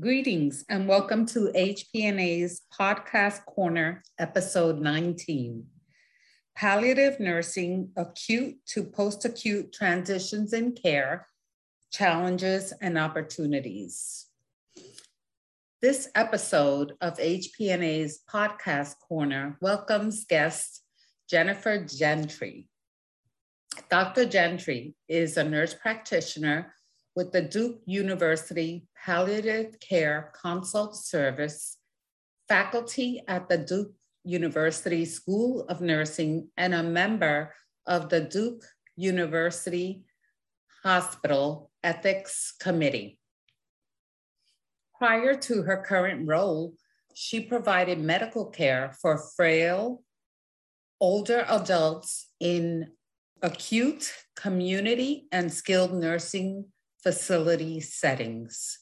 Greetings and welcome to HPNA's Podcast Corner, episode 19 Palliative Nursing Acute to Post Acute Transitions in Care, Challenges and Opportunities. This episode of HPNA's Podcast Corner welcomes guest Jennifer Gentry. Dr. Gentry is a nurse practitioner with the Duke University Palliative Care Consult Service, faculty at the Duke University School of Nursing, and a member of the Duke University Hospital Ethics Committee. Prior to her current role, she provided medical care for frail, older adults in acute, community, and skilled nursing facility settings.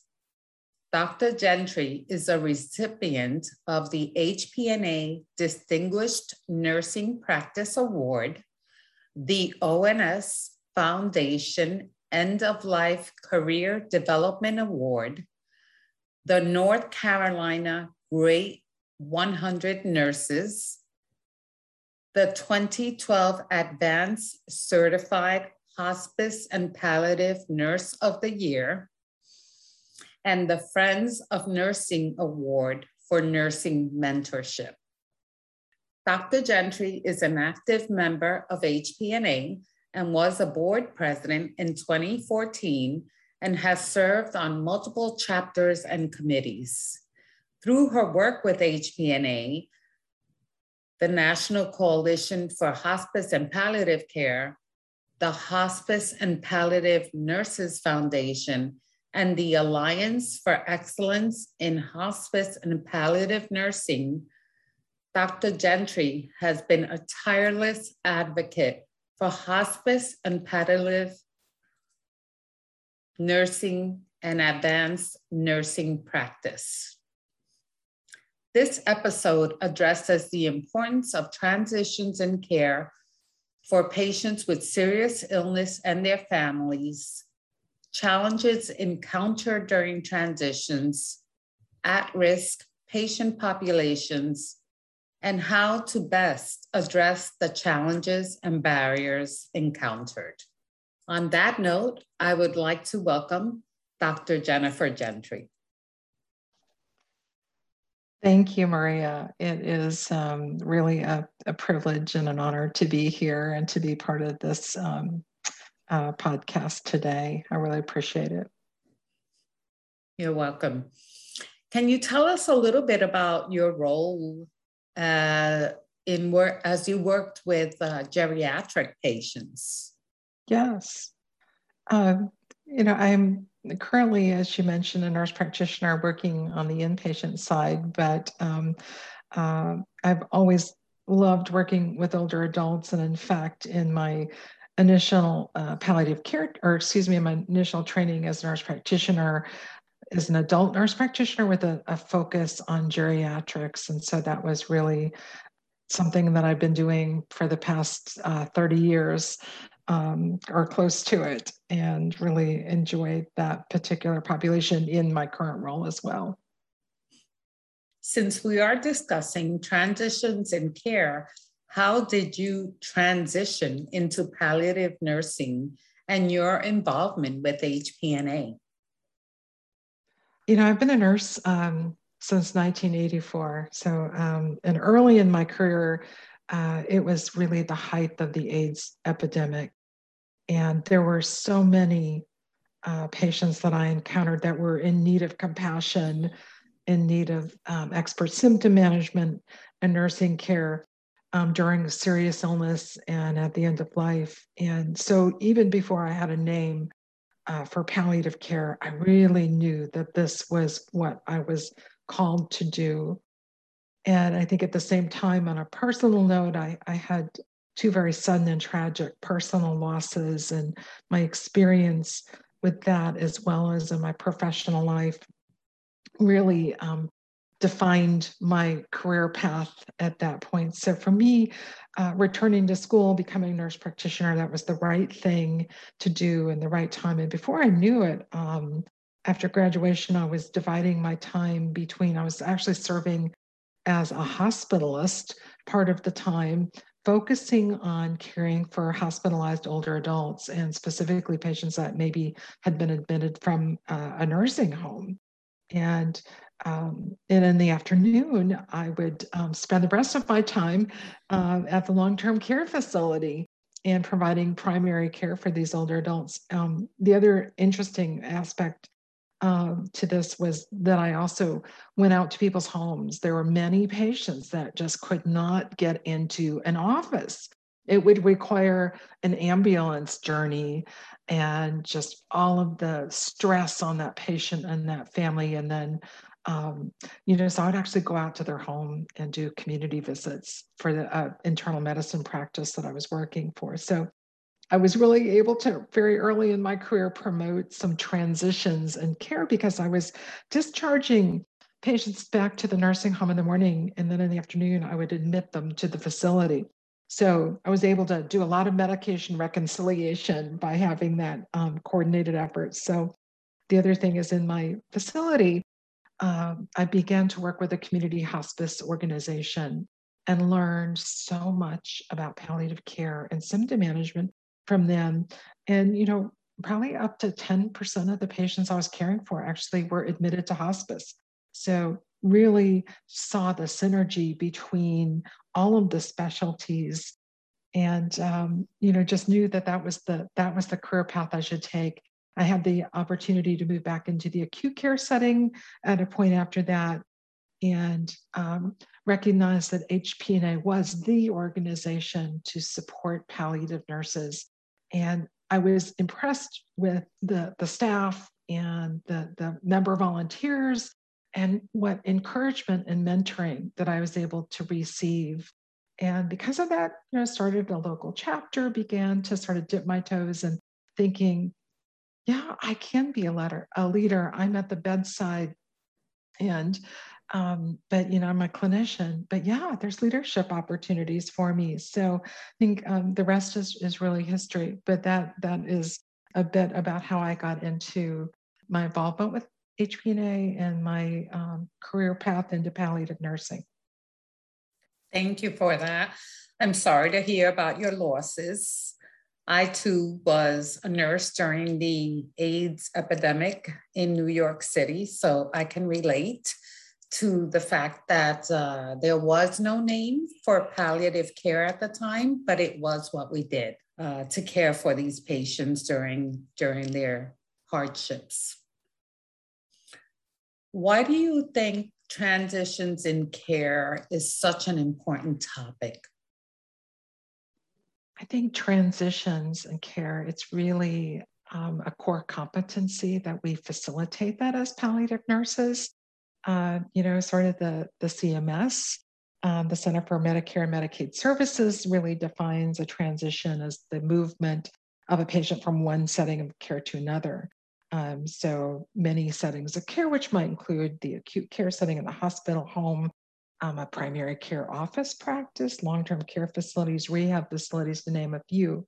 Dr. Gentry is a recipient of the HPNA Distinguished Nursing Practice Award, the ONS Foundation End of Life Career Development Award, the North Carolina Great 100 Nurses, the 2012 Advanced Certified Hospice and Palliative Nurse of the Year, and the Friends of Nursing Award for Nursing Mentorship. Dr. Gentry is an active member of HPNA and was a board president in 2014 and has served on multiple chapters and committees. Through her work with HPNA, the National Coalition for Hospice and Palliative Care, the Hospice and Palliative Nurses Foundation, and the Alliance for Excellence in Hospice and Palliative Nursing, Dr. Gentry has been a tireless advocate for hospice and palliative nursing and advanced nursing practice. This episode addresses the importance of transitions in care for patients with serious illness and their families, challenges encountered during transitions, at risk patient populations, and how to best address the challenges and barriers encountered. On that note, I would like to welcome Dr. Jennifer Gentry. Thank you, Maria. It is um, really a, a, privilege and an honor to be here and to be part of this um, uh, podcast today. I really appreciate it. You're welcome. Can you tell us a little bit about your role uh, in work as you worked with uh, geriatric patients? Yes. Um, you know, I'm currently, as you mentioned, a nurse practitioner working on the inpatient side, but um, uh, I've always loved working with older adults. And in fact, in my initial uh, palliative care, or excuse me, in my initial training as a nurse practitioner, as an adult nurse practitioner with a, a focus on geriatrics. And so that was really something that I've been doing for the past uh, 30 years um, or close to it, and really enjoyed that particular population in my current role as well. Since we are discussing transitions in care, how did you transition into palliative nursing and your involvement with HPNA? You know, I've been a nurse um, since 1984. So, um, and early in my career, uh, it was really the height of the AIDS epidemic. And there were so many uh, patients that I encountered that were in need of compassion, in need of um, expert symptom management and nursing care um, during serious illness and at the end of life. And so, even before I had a name uh, for palliative care, I really knew that this was what I was called to do. And I think at the same time, on a personal note, I, I had two very sudden and tragic personal losses, and my experience with that, as well as in my professional life, really um, defined my career path at that point. So for me, uh, returning to school, becoming a nurse practitioner, that was the right thing to do in the right time. And before I knew it, um, after graduation, I was dividing my time between, I was actually serving as a hospitalist part of the time, focusing on caring for hospitalized older adults and specifically patients that maybe had been admitted from uh, a nursing home. And um, and in the afternoon, I would um, spend the rest of my time uh, at the long term care facility and providing primary care for these older adults. Um, the other interesting aspect um, to this was that I also went out to people's homes. There were many patients that just could not get into an office. It would require an ambulance journey and just all of the stress on that patient and that family. And then, um, you know, so I would actually go out to their home and do community visits for the uh, internal medicine practice that I was working for. So I was really able to very early in my career promote some transitions and care because I was discharging patients back to the nursing home in the morning. And then in the afternoon, I would admit them to the facility. So I was able to do a lot of medication reconciliation by having that um, coordinated effort. So the other thing is in my facility, um, I began to work with a community hospice organization and learned so much about palliative care and symptom management from them. And, you know, probably up to 10% of the patients I was caring for actually were admitted to hospice. So, really saw the synergy between all of the specialties and um, you know just knew that that was the that was the career path i should take i had the opportunity to move back into the acute care setting at a point after that and um, recognized that hpna was the organization to support palliative nurses and I was impressed with the, the staff and the, the member volunteers and what encouragement and mentoring that I was able to receive. And because of that, you know, started a local chapter, began to sort of dip my toes and thinking, yeah, I can be a leader, a leader. I'm at the bedside and um, but you know i'm a clinician but yeah there's leadership opportunities for me. So i think um, the rest is, is really history but that that is a bit about how i got into my involvement with hpna and my um, career path into palliative nursing. Thank you for that. I'm sorry to hear about your losses. I too was a nurse during the AIDS epidemic in New York City, so I can relate to the fact that uh, there was no name for palliative care at the time, but it was what we did uh, to care for these patients during, during their hardships. Why do you think transitions in care is such an important topic? I think transitions in care, it's really um, a core competency that we facilitate that as palliative nurses uh, you know, sort of the, the CMS, um, the Center for Medicare and Medicaid Services really defines a transition as the movement of a patient from one setting of care to another. Um, so many settings of care, which might include the acute care setting in the hospital, home, um, a primary care office practice, long-term care facilities, rehab facilities, to name a few.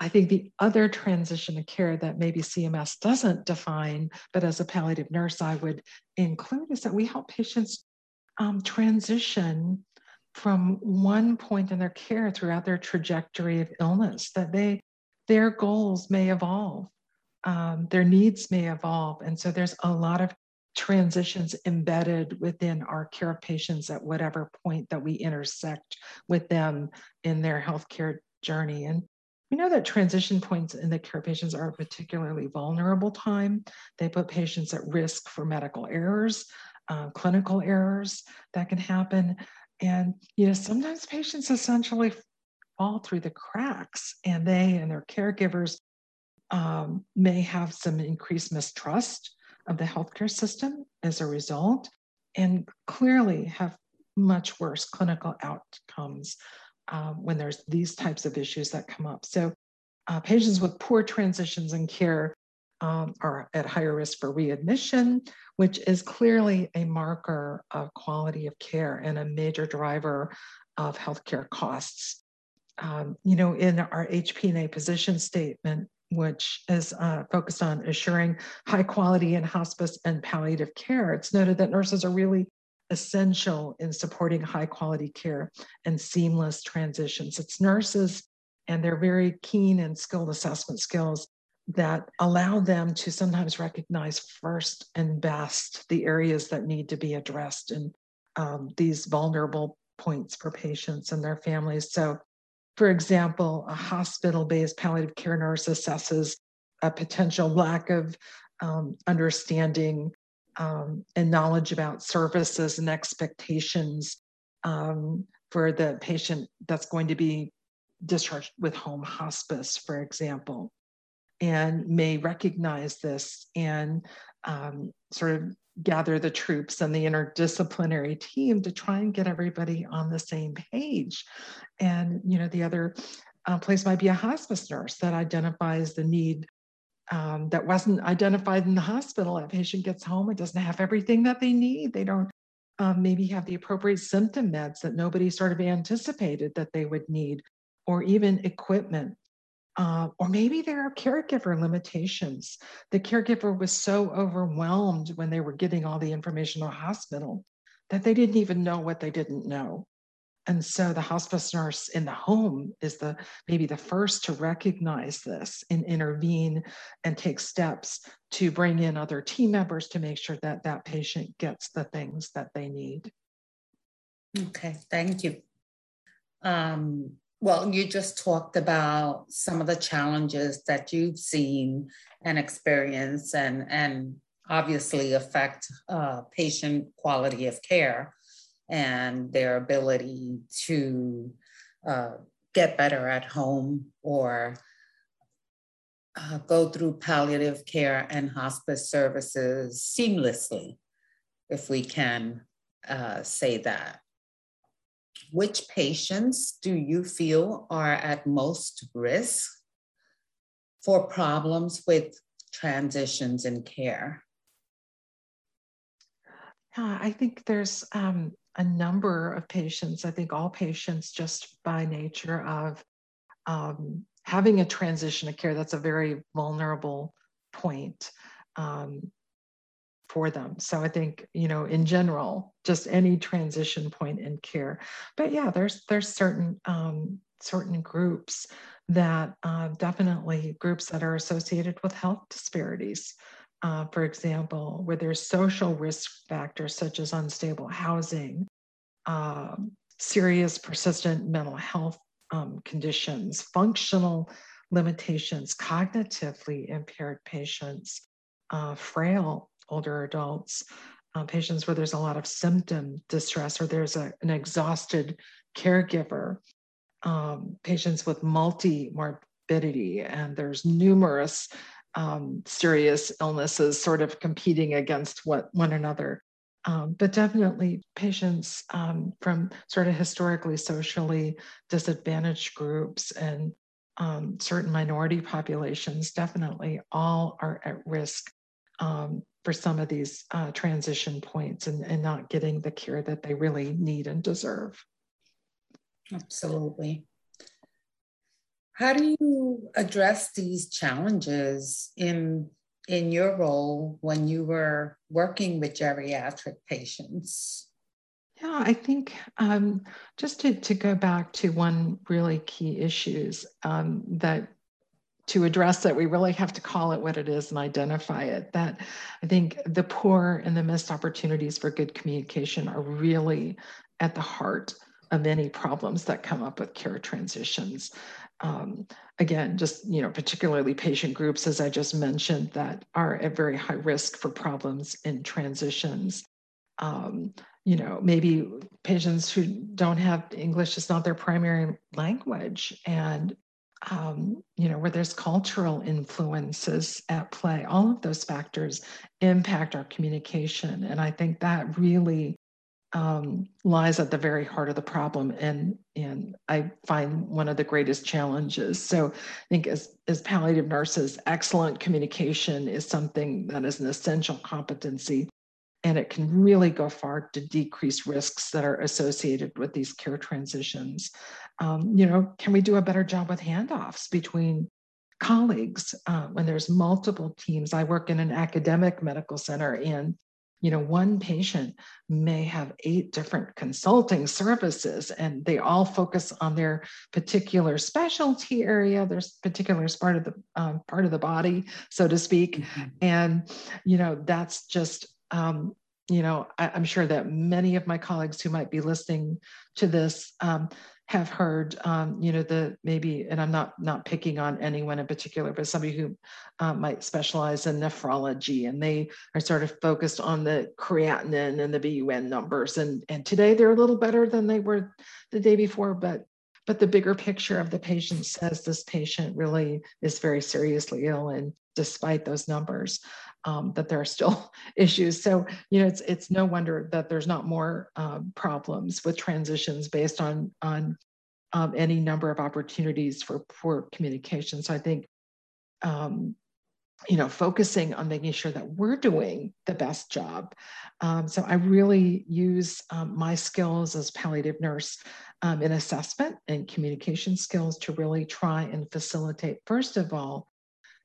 I think the other transition of care that maybe CMS doesn't define, but as a palliative nurse, I would include is that we help patients um, transition from one point in their care throughout their trajectory of illness, that they their goals may evolve, um, their needs may evolve. And so there's a lot of transitions embedded within our care of patients at whatever point that we intersect with them in their healthcare journey. And we know that transition points in the care patients are a particularly vulnerable time. They put patients at risk for medical errors, uh, clinical errors that can happen. And you know, sometimes patients essentially fall through the cracks and they and their caregivers um, may have some increased mistrust of the healthcare system as a result and clearly have much worse clinical outcomes um, when there's these types of issues that come up. So uh, patients with poor transitions in care um, are at higher risk for readmission, which is clearly a marker of quality of care and a major driver of healthcare costs. Um, you know, in our HPNA position statement, which is uh, focused on assuring high quality in hospice and palliative care, it's noted that nurses are really essential in supporting high quality care and seamless transitions. It's nurses and their very keen and skilled assessment skills that allow them to sometimes recognize first and best the areas that need to be addressed in um, these vulnerable points for patients and their families. So, for example, a hospital based palliative care nurse assesses a potential lack of um, understanding um, and knowledge about services and expectations um, for the patient that's going to be discharged with home hospice, for example, and may recognize this and um, sort of gather the troops and the interdisciplinary team to try and get everybody on the same page. And, you know, the other uh, place might be a hospice nurse that identifies the need um, that wasn't identified in the hospital. A patient gets home, it doesn't have everything that they need. They don't um, maybe have the appropriate symptom meds that nobody sort of anticipated that they would need, or even equipment. Uh, or maybe there are caregiver limitations. The caregiver was so overwhelmed when they were getting all the information in the hospital that they didn't even know what they didn't know. And so the hospice nurse in the home is the maybe the first to recognize this and intervene and take steps to bring in other team members to make sure that that patient gets the things that they need. Okay, thank you. Um, well, you just talked about some of the challenges that you've seen and experienced and, and obviously affect uh, patient quality of care and their ability to uh, get better at home or uh, go through palliative care and hospice services seamlessly, if we can uh, say that. Which patients do you feel are at most risk for problems with transitions in care? Yeah, I think there's um, a number of patients, I think all patients, just by nature of um, having a transition of care, that's a very vulnerable point um, for them. So I think, you know, in general, just any transition point in care. But yeah, there's there's certain um, certain groups that uh, definitely groups that are associated with health disparities uh, for example, where there's social risk factors such as unstable housing, um, serious persistent mental health um, conditions, functional limitations, cognitively impaired patients, uh, frail older adults, uh, patients where there's a lot of symptom distress or there's a, an exhausted caregiver, um, patients with multi morbidity, and there's numerous um, serious illnesses sort of competing against what one another. Um, but definitely patients um, from sort of historically socially disadvantaged groups and um, certain minority populations definitely all are at risk um, for some of these uh, transition points and, and not getting the care that they really need and deserve. Absolutely. How do you address these challenges in in your role when you were working with geriatric patients? Yeah, I think um, just to, to go back to one really key issues um, that to address that, we really have to call it what it is and identify it. That I think the poor and the missed opportunities for good communication are really at the heart of any problems that come up with care transitions um, again, just you know, particularly patient groups, as I just mentioned, that are at very high risk for problems in transitions. Um, you know, maybe patients who don't have English is not their primary language, and um, you know, where there's cultural influences at play. All of those factors impact our communication, and I think that really um, lies at the very heart of the problem and and I find one of the greatest challenges. So I think as, as palliative nurses, excellent communication is something that is an essential competency and it can really go far to decrease risks that are associated with these care transitions. Um, you know, can we do a better job with handoffs between colleagues uh, when there's multiple teams. I work in an academic medical center and you know one patient may have eight different consulting services and they all focus on their particular specialty area their particular part of the um, part of the body so to speak mm-hmm. and you know that's just um, you know I, am sure that many of my colleagues who might be listening to this um, have heard, um, you know, the maybe, and I'm not not picking on anyone in particular, but somebody who um, might specialize in nephrology, and they are sort of focused on the creatinine and the BUN numbers, and and today they're a little better than they were the day before, but but the bigger picture of the patient says this patient really is very seriously ill, and despite those numbers, um, that there are still issues. So, you know, it's it's no wonder that there's not more um, problems with transitions based on on um, any number of opportunities for poor communication. So I think, um, you know, focusing on making sure that we're doing the best job. Um, so I really use um, my skills as palliative nurse in assessment and communication skills to really try and facilitate, first of all,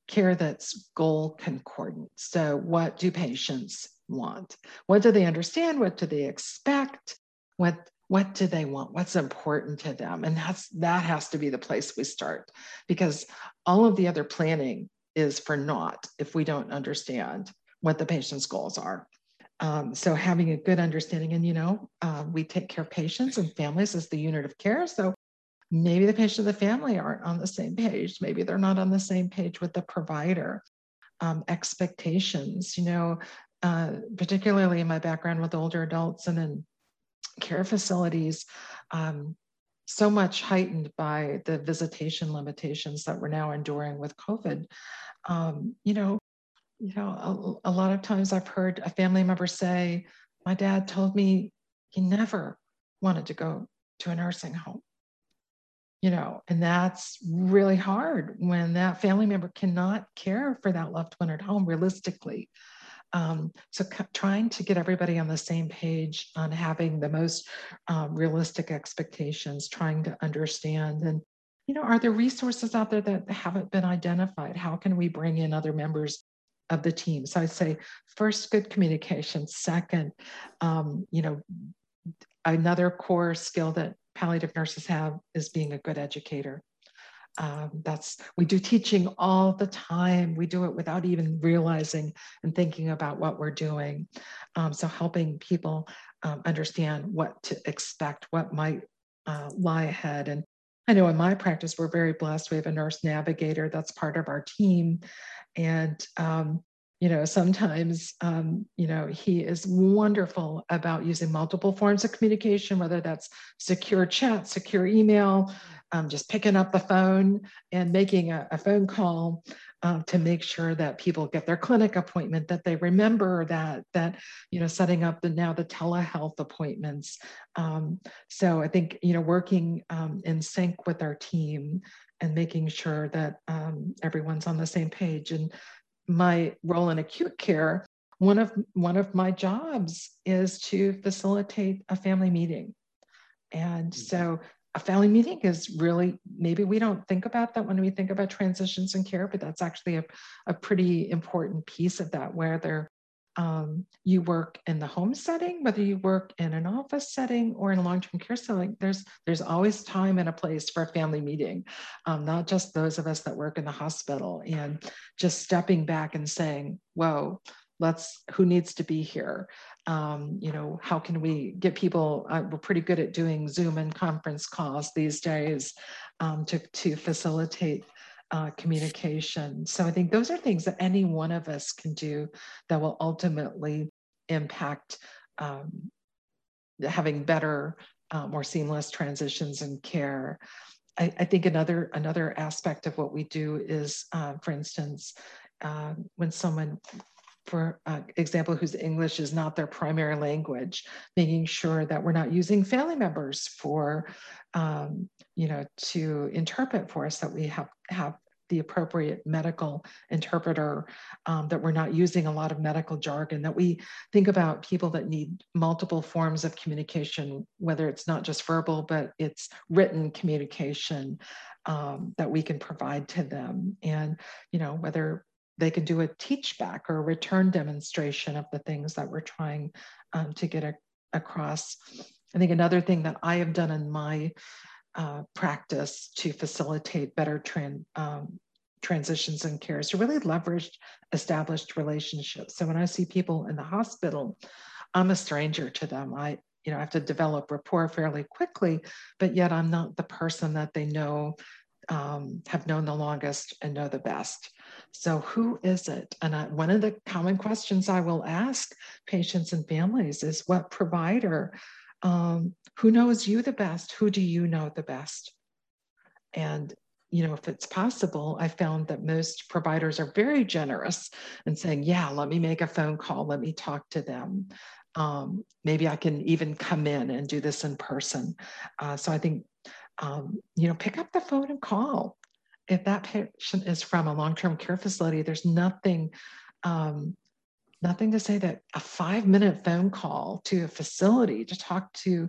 care that's goal concordant. So, what do patients want? What do they understand? What do they expect? What what do they want? What's important to them? And that's that has to be the place we start because all of the other planning is for naught if we don't understand what the patient's goals are. Um, so having a good understanding, and you know, uh, we take care of patients and families as the unit of care. So maybe the patient and the family aren't on the same page. Maybe they're not on the same page with the provider. Um, expectations you know uh, particularly in my background with older adults and in care facilities um, so much heightened by the visitation limitations that we're now enduring with covid. Um, you know you know a, a lot of times i've heard a family member say my dad told me he never wanted to go to a nursing home you know and that's really hard when that family member cannot care for that loved one at home realistically. Um, so c- trying to get everybody on the same page on having the most um, realistic expectations trying to understand and you know are there resources out there that haven't been identified? How can we bring in other members of the team? So i'd say first good communication. Second um, you know another core skill that palliative nurses have is being a good educator. Um, that's we do teaching all the time. We do it without even realizing and thinking about what we're doing. Um, so helping people um, understand what to expect, what might uh, lie ahead. And I know in my practice, we're very blessed. We have a nurse navigator that's part of our team, and um, you know sometimes um, you know he is wonderful about using multiple forms of communication whether that's secure chat secure email um, just picking up the phone and making a, a phone call um, to make sure that people get their clinic appointment that they remember that that you know setting up the now the telehealth appointments. Um, so i think you know working um, in sync with our team and making sure that um, everyone's on the same page and my role in acute care, one of one of my jobs is to facilitate a family meeting. And mm-hmm. so a family meeting is really maybe we don't think about that when we think about transitions in care, but that's actually a, a pretty important piece of that where there um, you work in the home setting, whether you work in an office setting or in a long-term care setting, there's there's always time and a place for a family meeting, um, not just those of us that work in the hospital. And just stepping back and saying, "Whoa, let's who needs to be here." Um, you know, how can we get people? Uh, we're pretty good at doing Zoom and conference calls these days um, to to facilitate uh, communication. So I think those are things that any one of us can do that will ultimately impact um, having better, uh, more seamless transitions in care. I, I, think another another aspect of what we do is, uh, for instance, uh, when someone for uh, example, whose English is not their primary language, making sure that we're not using family members for, um, you know, to interpret for us, that we have have the appropriate medical interpreter, um, that we're not using a lot of medical jargon, that we think about people that need multiple forms of communication, whether it's not just verbal, but it's written communication. um, that we can provide to them. And, you know, whether they can do a teach back or return demonstration of the things that we're trying um, to get a, across. I think another thing that I have done in my uh, practice to facilitate better tran- um, transitions and care is to really leverage established relationships. So when I see people in the hospital, I'm a stranger to them. I, you know, I have to develop rapport fairly quickly, but yet I'm not the person that they know, um, have known the longest and know the best. So who is it? And I, one of the common questions I will ask patients and families is what provider, um, who knows you the best? Who do you know the best? And you know, if it's possible, I found that most providers are very generous and saying, yeah, let me make a phone call, let me talk to them. Um, maybe I can even come in and do this in person. Uh, so I think, um, you know, pick up the phone and call. If that patient is from a long-term care facility, there's nothing, um, nothing to say that a five-minute phone call to a facility to talk to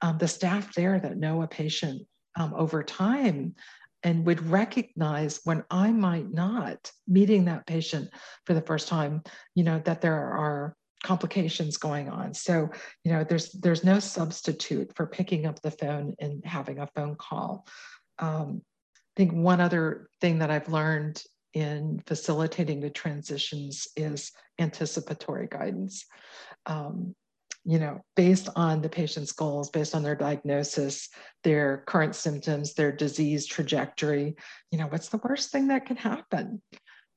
um, the staff there that know a patient um, over time and would recognize when I might not meeting that patient for the first time, you know, that there are complications going on. So, you know, there's there's no substitute for picking up the phone and having a phone call. Um, I think one other thing that I've learned in facilitating the transitions is anticipatory guidance. Um, you know, based on the patient's goals, based on their diagnosis, their current symptoms, their disease trajectory, you know, what's the worst thing that can happen?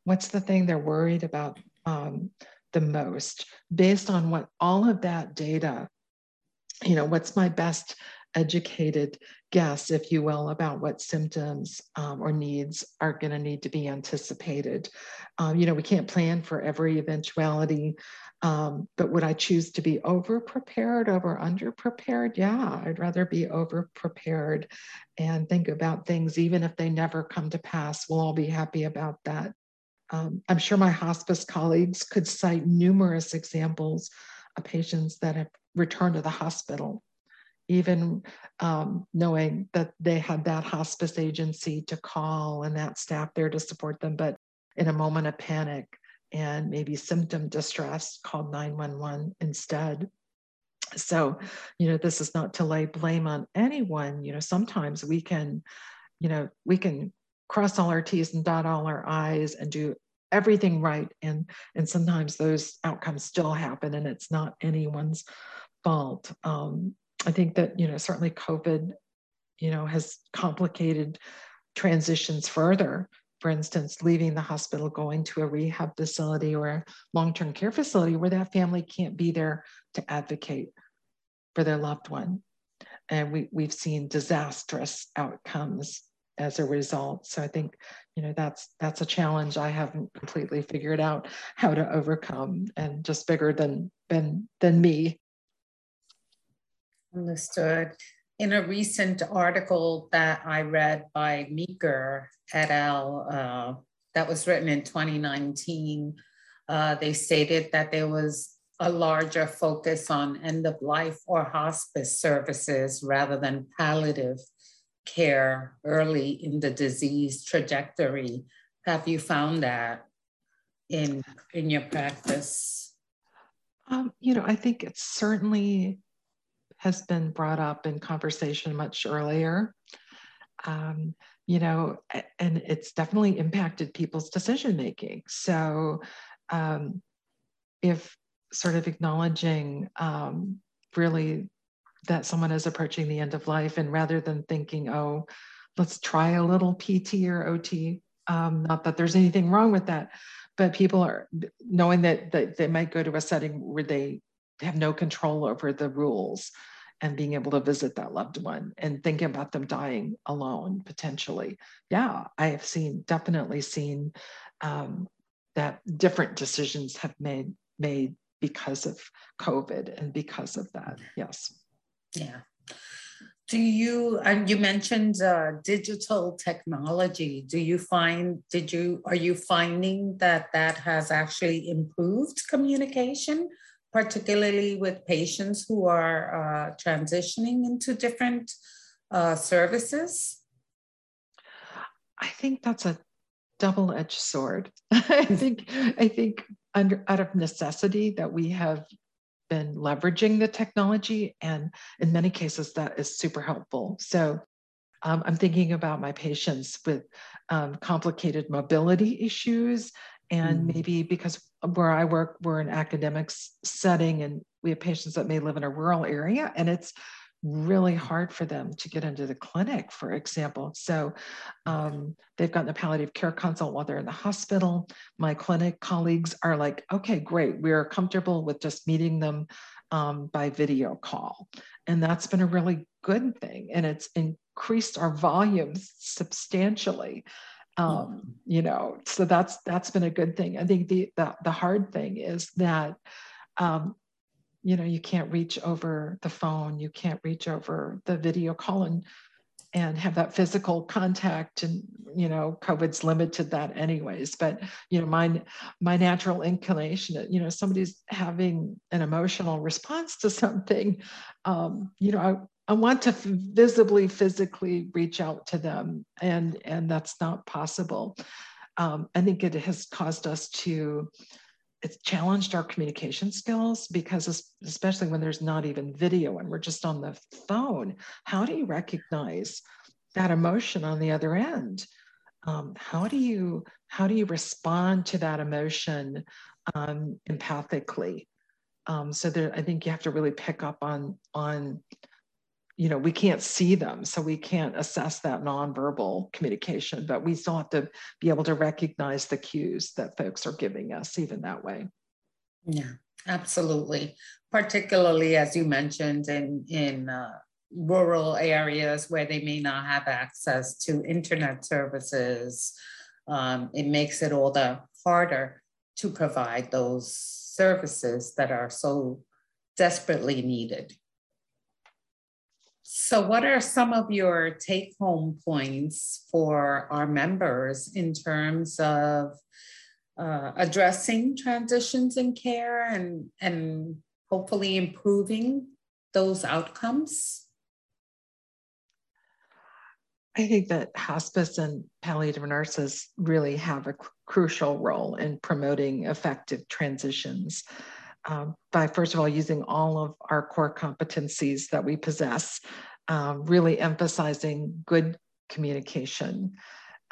What's the thing they're worried about um, the most based on what all of that data you know what's my best educated guess if you will about what symptoms um, or needs are going to need to be anticipated um, you know we can't plan for every eventuality um, but would i choose to be over prepared over under prepared yeah i'd rather be over prepared and think about things even if they never come to pass we'll all be happy about that. Um, I'm sure my hospice colleagues could cite numerous examples of patients that have returned to the hospital, even um, knowing that they had that hospice agency to call and that staff there to support them, but in a moment of panic and maybe symptom distress, called 911 instead. So, you know, this is not to lay blame on anyone. You know, sometimes we can, you know, we can cross all our T's and dot all our I's and do everything right. And, and sometimes those outcomes still happen and it's not anyone's fault. Um, I think that, you know, certainly COVID, you know, has complicated transitions further. For instance, leaving the hospital, going to a rehab facility or a long term care facility where that family can't be there to advocate for their loved one. And we, we've seen disastrous outcomes as a result. So I think, you know, that's that's a challenge I haven't completely figured out how to overcome and just bigger than than than me. Understood. In a recent article that I read by Meeker et al., uh, that was written in 2019, uh, they stated that there was a larger focus on end of life or hospice services rather than palliative care early in the disease trajectory. Have you found that in in your practice? Um, you know, I think it's certainly has been brought up in conversation much earlier. Um, you know, and it's definitely impacted people's decision making. So, um, if sort of acknowledging um, really that someone is approaching the end of life and rather than thinking oh let's try a little pt or ot um, not that there's anything wrong with that but people are knowing that, that they might go to a setting where they have no control over the rules and being able to visit that loved one and thinking about them dying alone potentially yeah i have seen definitely seen um, that different decisions have made made because of covid and because of that yes yeah. Do you, and you mentioned uh, digital technology. Do you find, did you, are you finding that that has actually improved communication, particularly with patients who are uh, transitioning into different uh, services? I think that's a double-edged sword. I think I think under out of necessity that we have been leveraging the technology, and in many cases that is super helpful. So um, I'm thinking about my patients with um, complicated mobility issues, and mm. maybe because where I work, we're an academic setting, and we have patients that may live in a rural area, and it's really hard for them to get into the clinic, for example. So um, they've gotten a palliative care consult while they're in the hospital. My clinic colleagues are like, okay, great. We're comfortable with just meeting them um, by video call. And that's been a really good thing. And it's increased our volumes substantially. Um, you know, so that's that's been a good thing. I think the the, the hard thing is that um, you know you can't reach over the phone you can't reach over the video call and and have that physical contact and you know covid's limited that anyways but you know my my natural inclination you know somebody's having an emotional response to something um, you know I, want to visibly physically reach out to them and and that's not possible. Um, i think it has caused us to it's challenged our communication skills because especially when there's not even video and we're just on the phone how do you recognize that emotion on the other end? Um, how do you how do you respond to that emotion um, empathically? Um, so there i think you have to really pick up on on you know we can't see them so we can't assess that nonverbal communication but we still have to be able to recognize the cues that folks are giving us even that way. Yeah absolutely. Particularly as you mentioned in in uh, rural areas where they may not have access to internet services um, it makes it all the harder to provide those services that are so desperately needed so, what are some of your take home points for our members in terms of uh, addressing transitions in care and, and hopefully improving those outcomes? I think that hospice and palliative nurses really have a crucial role in promoting effective transitions um, by, first of all, using all of our core competencies that we possess um, really emphasizing good communication,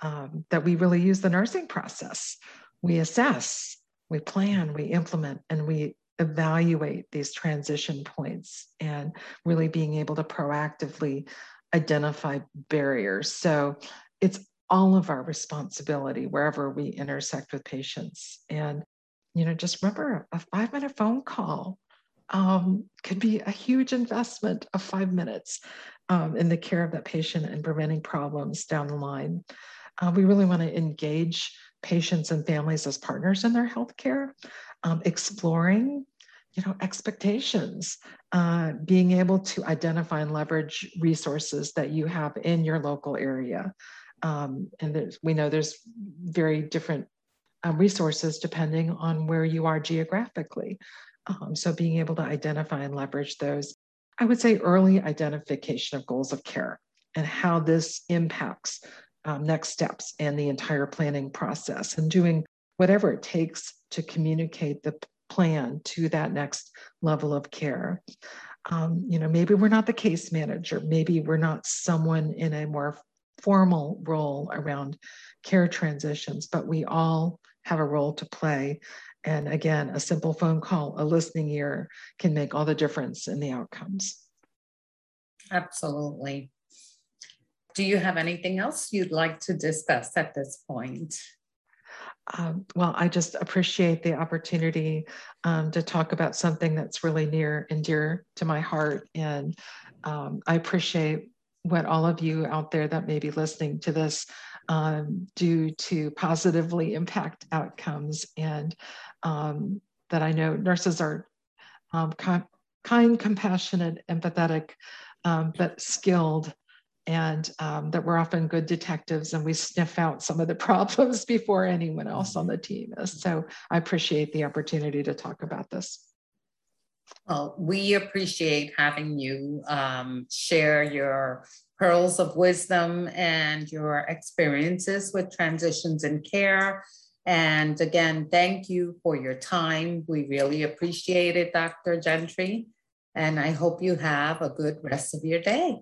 um, that we really use the nursing process. We assess, we plan, we implement, and we evaluate these transition points and really being able to proactively identify barriers. So it's all of our responsibility wherever we intersect with patients. And, you know, just remember a five minute phone call um, could be a huge investment of five minutes um, in the care of that patient and preventing problems down the line. Uh, we really want to engage patients and families as partners in their healthcare, um, exploring you know expectations uh, being able to identify and leverage resources that you have in your local area um, and we know there's very different uh, resources depending on where you are geographically um, so being able to identify and leverage those. I would say early identification of goals of care and how this impacts um, next steps and the entire planning process and doing whatever it takes to communicate the plan to that next level of care. Um, you know, maybe we're not the case manager, maybe we're not someone in a more formal role around care transitions, but we all have a role to play and again, a simple phone call, a listening ear can make all the difference in the outcomes. Absolutely. Do you have anything else you'd like to discuss at this point? Um, well, I just appreciate the opportunity um, to talk about something that's really near and dear to my heart. And um, I appreciate what all of you out there that may be listening to this um, to positively impact outcomes. And um, that I know nurses are um, kind, compassionate, empathetic, um, but skilled, and um, that we're often good detectives and we sniff out some of the problems before anyone else on the team is. So I appreciate the opportunity to talk about this. Well, we appreciate having you um, share your pearls of wisdom and your experiences with transitions in care. And again, thank you for your time. We really appreciate it, Dr. Gentry. And I hope you have a good rest of your day.